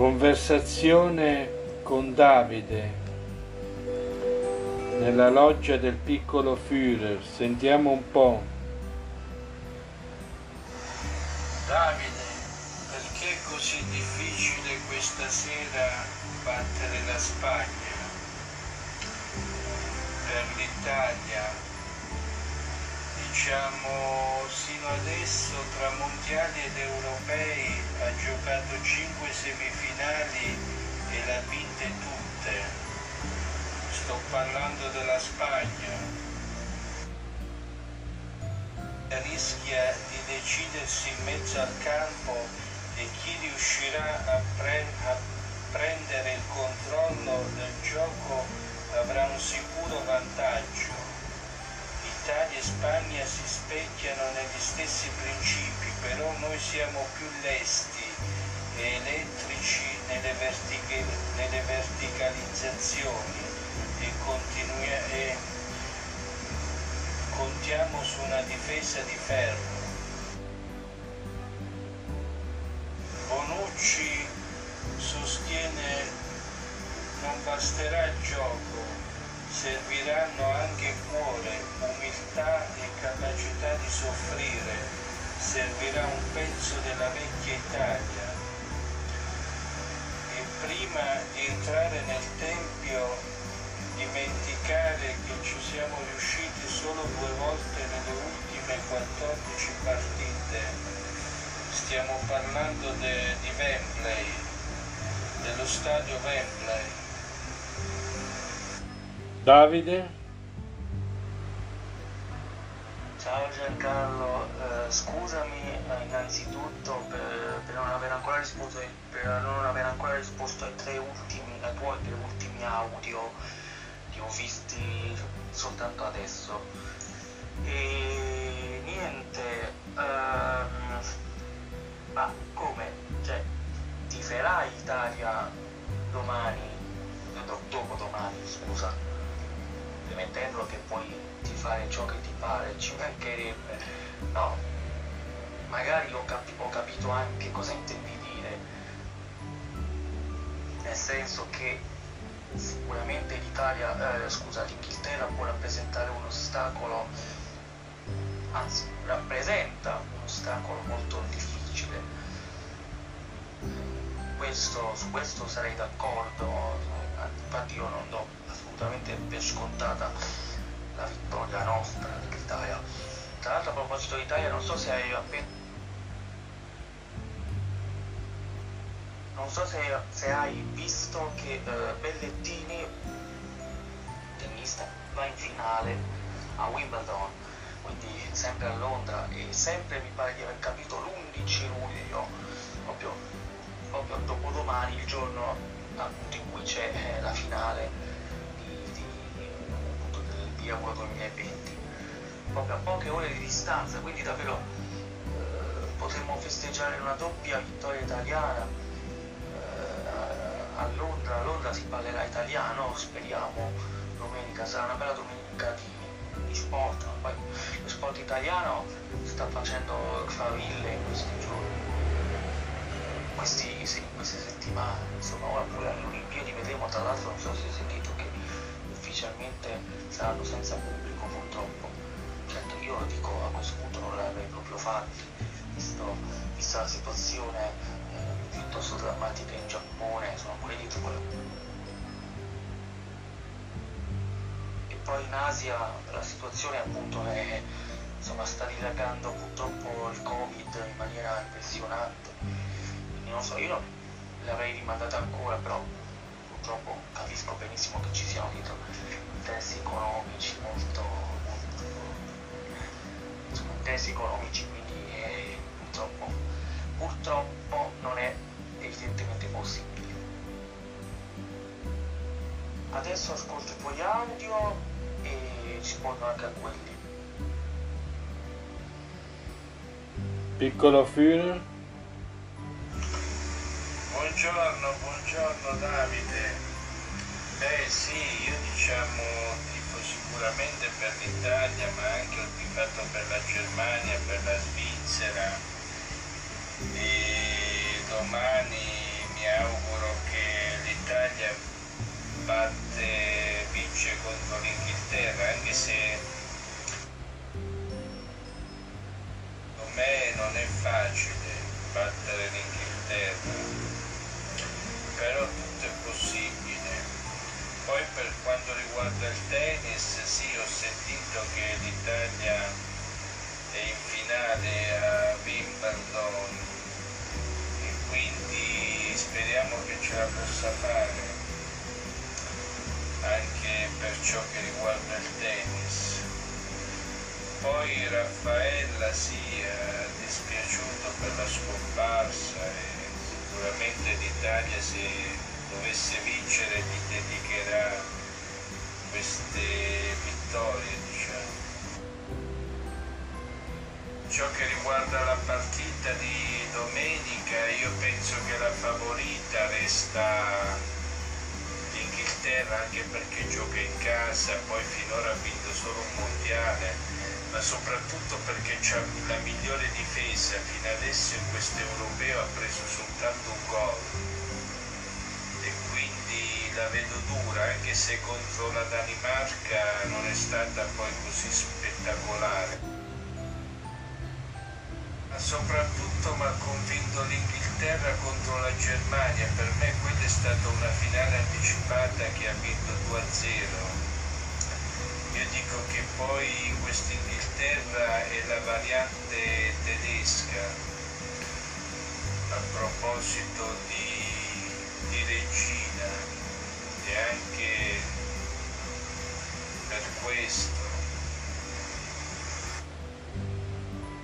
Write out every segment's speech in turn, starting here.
Conversazione con Davide nella loggia del piccolo Führer. Sentiamo un po'. Davide, perché è così difficile questa sera battere la Spagna? Per l'Italia diciamo sino adesso tra mondiali ed europei ha giocato 5 semifinali e le ha vinte tutte. Sto parlando della Spagna. Rischia di decidersi in mezzo al campo e chi riuscirà a, pre a prendere il controllo del gioco avrà un sicuro vantaggio. Italia e Spagna si specchiano negli stessi principi, però noi siamo più lesti e elettrici nelle, vertica nelle verticalizzazioni e, e contiamo su una difesa di ferro. Bonucci sostiene non basterà il gioco, serviranno anche cuore, umiltà e capacità di soffrire, servirà un pezzo della vecchia Italia. E prima di entrare nel Tempio, dimenticare che ci siamo riusciti solo due volte nelle ultime 14 partite. Stiamo parlando de, di Wembley, dello stadio Wembley Davide? Ciao Giancarlo, eh, scusami eh, innanzitutto per, per, non aver ancora risposto, per non aver ancora risposto ai, tre ultimi, ai tuoi tre ultimi audio, li ho visti soltanto adesso. E niente, ehm, ma come? Cioè, ti farai Italia domani, dopo domani, scusa mettendolo che puoi ti fare ciò che ti pare, ci mancherebbe. No, magari ho, capi- ho capito anche cosa intendi dire, nel senso che sicuramente l'Italia, eh, scusa, l'Inghilterra può rappresentare un ostacolo, anzi rappresenta un ostacolo molto difficile. Questo, su questo sarei d'accordo, infatti io non do assolutamente per scontata la vittoria nostra dell'Italia. Tra l'altro a proposito d'Italia non so se hai appena non so se, se hai visto che eh, Bellettini tennista va in finale a Wimbledon quindi sempre a Londra e sempre mi pare di aver capito l'11 luglio proprio, proprio dopodomani il giorno appunto in cui c'è eh, la finale Euro 2020, proprio a poche ore di distanza, quindi davvero eh, potremmo festeggiare una doppia vittoria italiana. Eh, a Londra, a Londra si parlerà italiano, speriamo, domenica sarà una bella domenica di, di sport, poi lo sport italiano sta facendo faville in questi giorni. Questi, sì, queste settimane, insomma, ora pure alle Olimpiadi vedremo, tra l'altro non so se hai sentito che ufficialmente saranno senza pubblico purtroppo. Certo io dico a questo punto non l'avrei proprio fatti, visto, vista la situazione eh, piuttosto drammatica in Giappone, sono quelli di E poi in Asia la situazione appunto è, insomma, sta dilagando purtroppo il Covid in maniera impressionante. Quindi non so, io l'avrei rimandata ancora, però purtroppo capisco benissimo che ci siano dietro interessi economici molto, molto interessi economici quindi eh, purtroppo, purtroppo non è evidentemente possibile. Adesso ascolto i tuoi audio e rispondo anche a quelli. Piccolo Führer Buongiorno, buongiorno Davide. Beh sì, io diciamo tifo sicuramente per l'Italia, ma anche ho tifato per la Germania, per la Svizzera. E domani mi auguro che l'Italia batte, vince contro l'Inghilterra, anche se secondo me non è facile quanto riguarda il tennis, sì, ho sentito che l'Italia è in finale a Wimbledon e quindi speriamo che ce la possa fare anche per ciò che riguarda il tennis. Poi Raffaella sì, è dispiaciuto per la scomparsa e sicuramente l'Italia se dovesse vincere gli dedicherà queste vittorie, diciamo. Ciò che riguarda la partita di domenica, io penso che la favorita resta l'Inghilterra anche perché gioca in casa, poi finora ha vinto solo un mondiale ma soprattutto perché c'ha la migliore difesa fino adesso in questo europeo ha preso soltanto un gol la vedo dura anche se contro la Danimarca non è stata poi così spettacolare. Ma soprattutto mi ha convinto l'Inghilterra contro la Germania. Per me quella è stata una finale anticipata che ha vinto 2-0 io dico che poi questa Inghilterra è la variante tedesca a proposito di, di regina e anche per questo.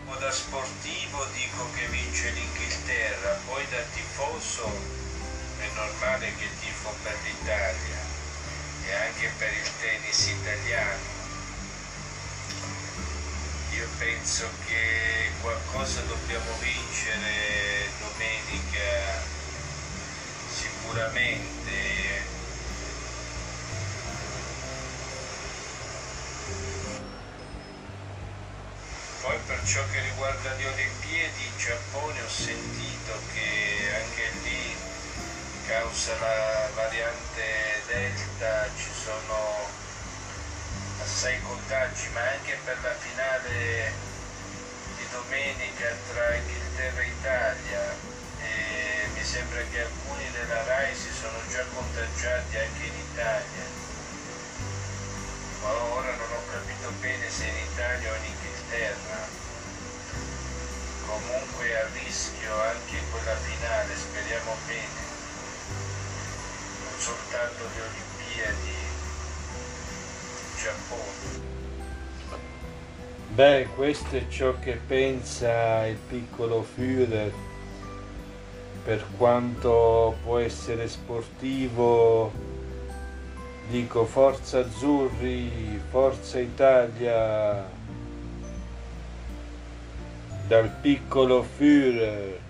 O da sportivo dico che vince l'Inghilterra, poi da tifoso è normale che tifo per l'Italia e anche per il tennis italiano. Io penso che qualcosa dobbiamo vincere domenica sicuramente. Ciò che riguarda le Olimpiadi in Giappone ho sentito che anche lì causa la variante Delta ci sono assai contagi, ma anche per la finale di domenica tra Inghilterra e Italia. E mi sembra che alcuni della A rischio anche quella finale, speriamo bene soltanto le Olimpiadi in Giappone. Beh, questo è ciò che pensa il piccolo Führer per quanto può essere sportivo. Dico forza azzurri, forza Italia, dal piccolo Führer.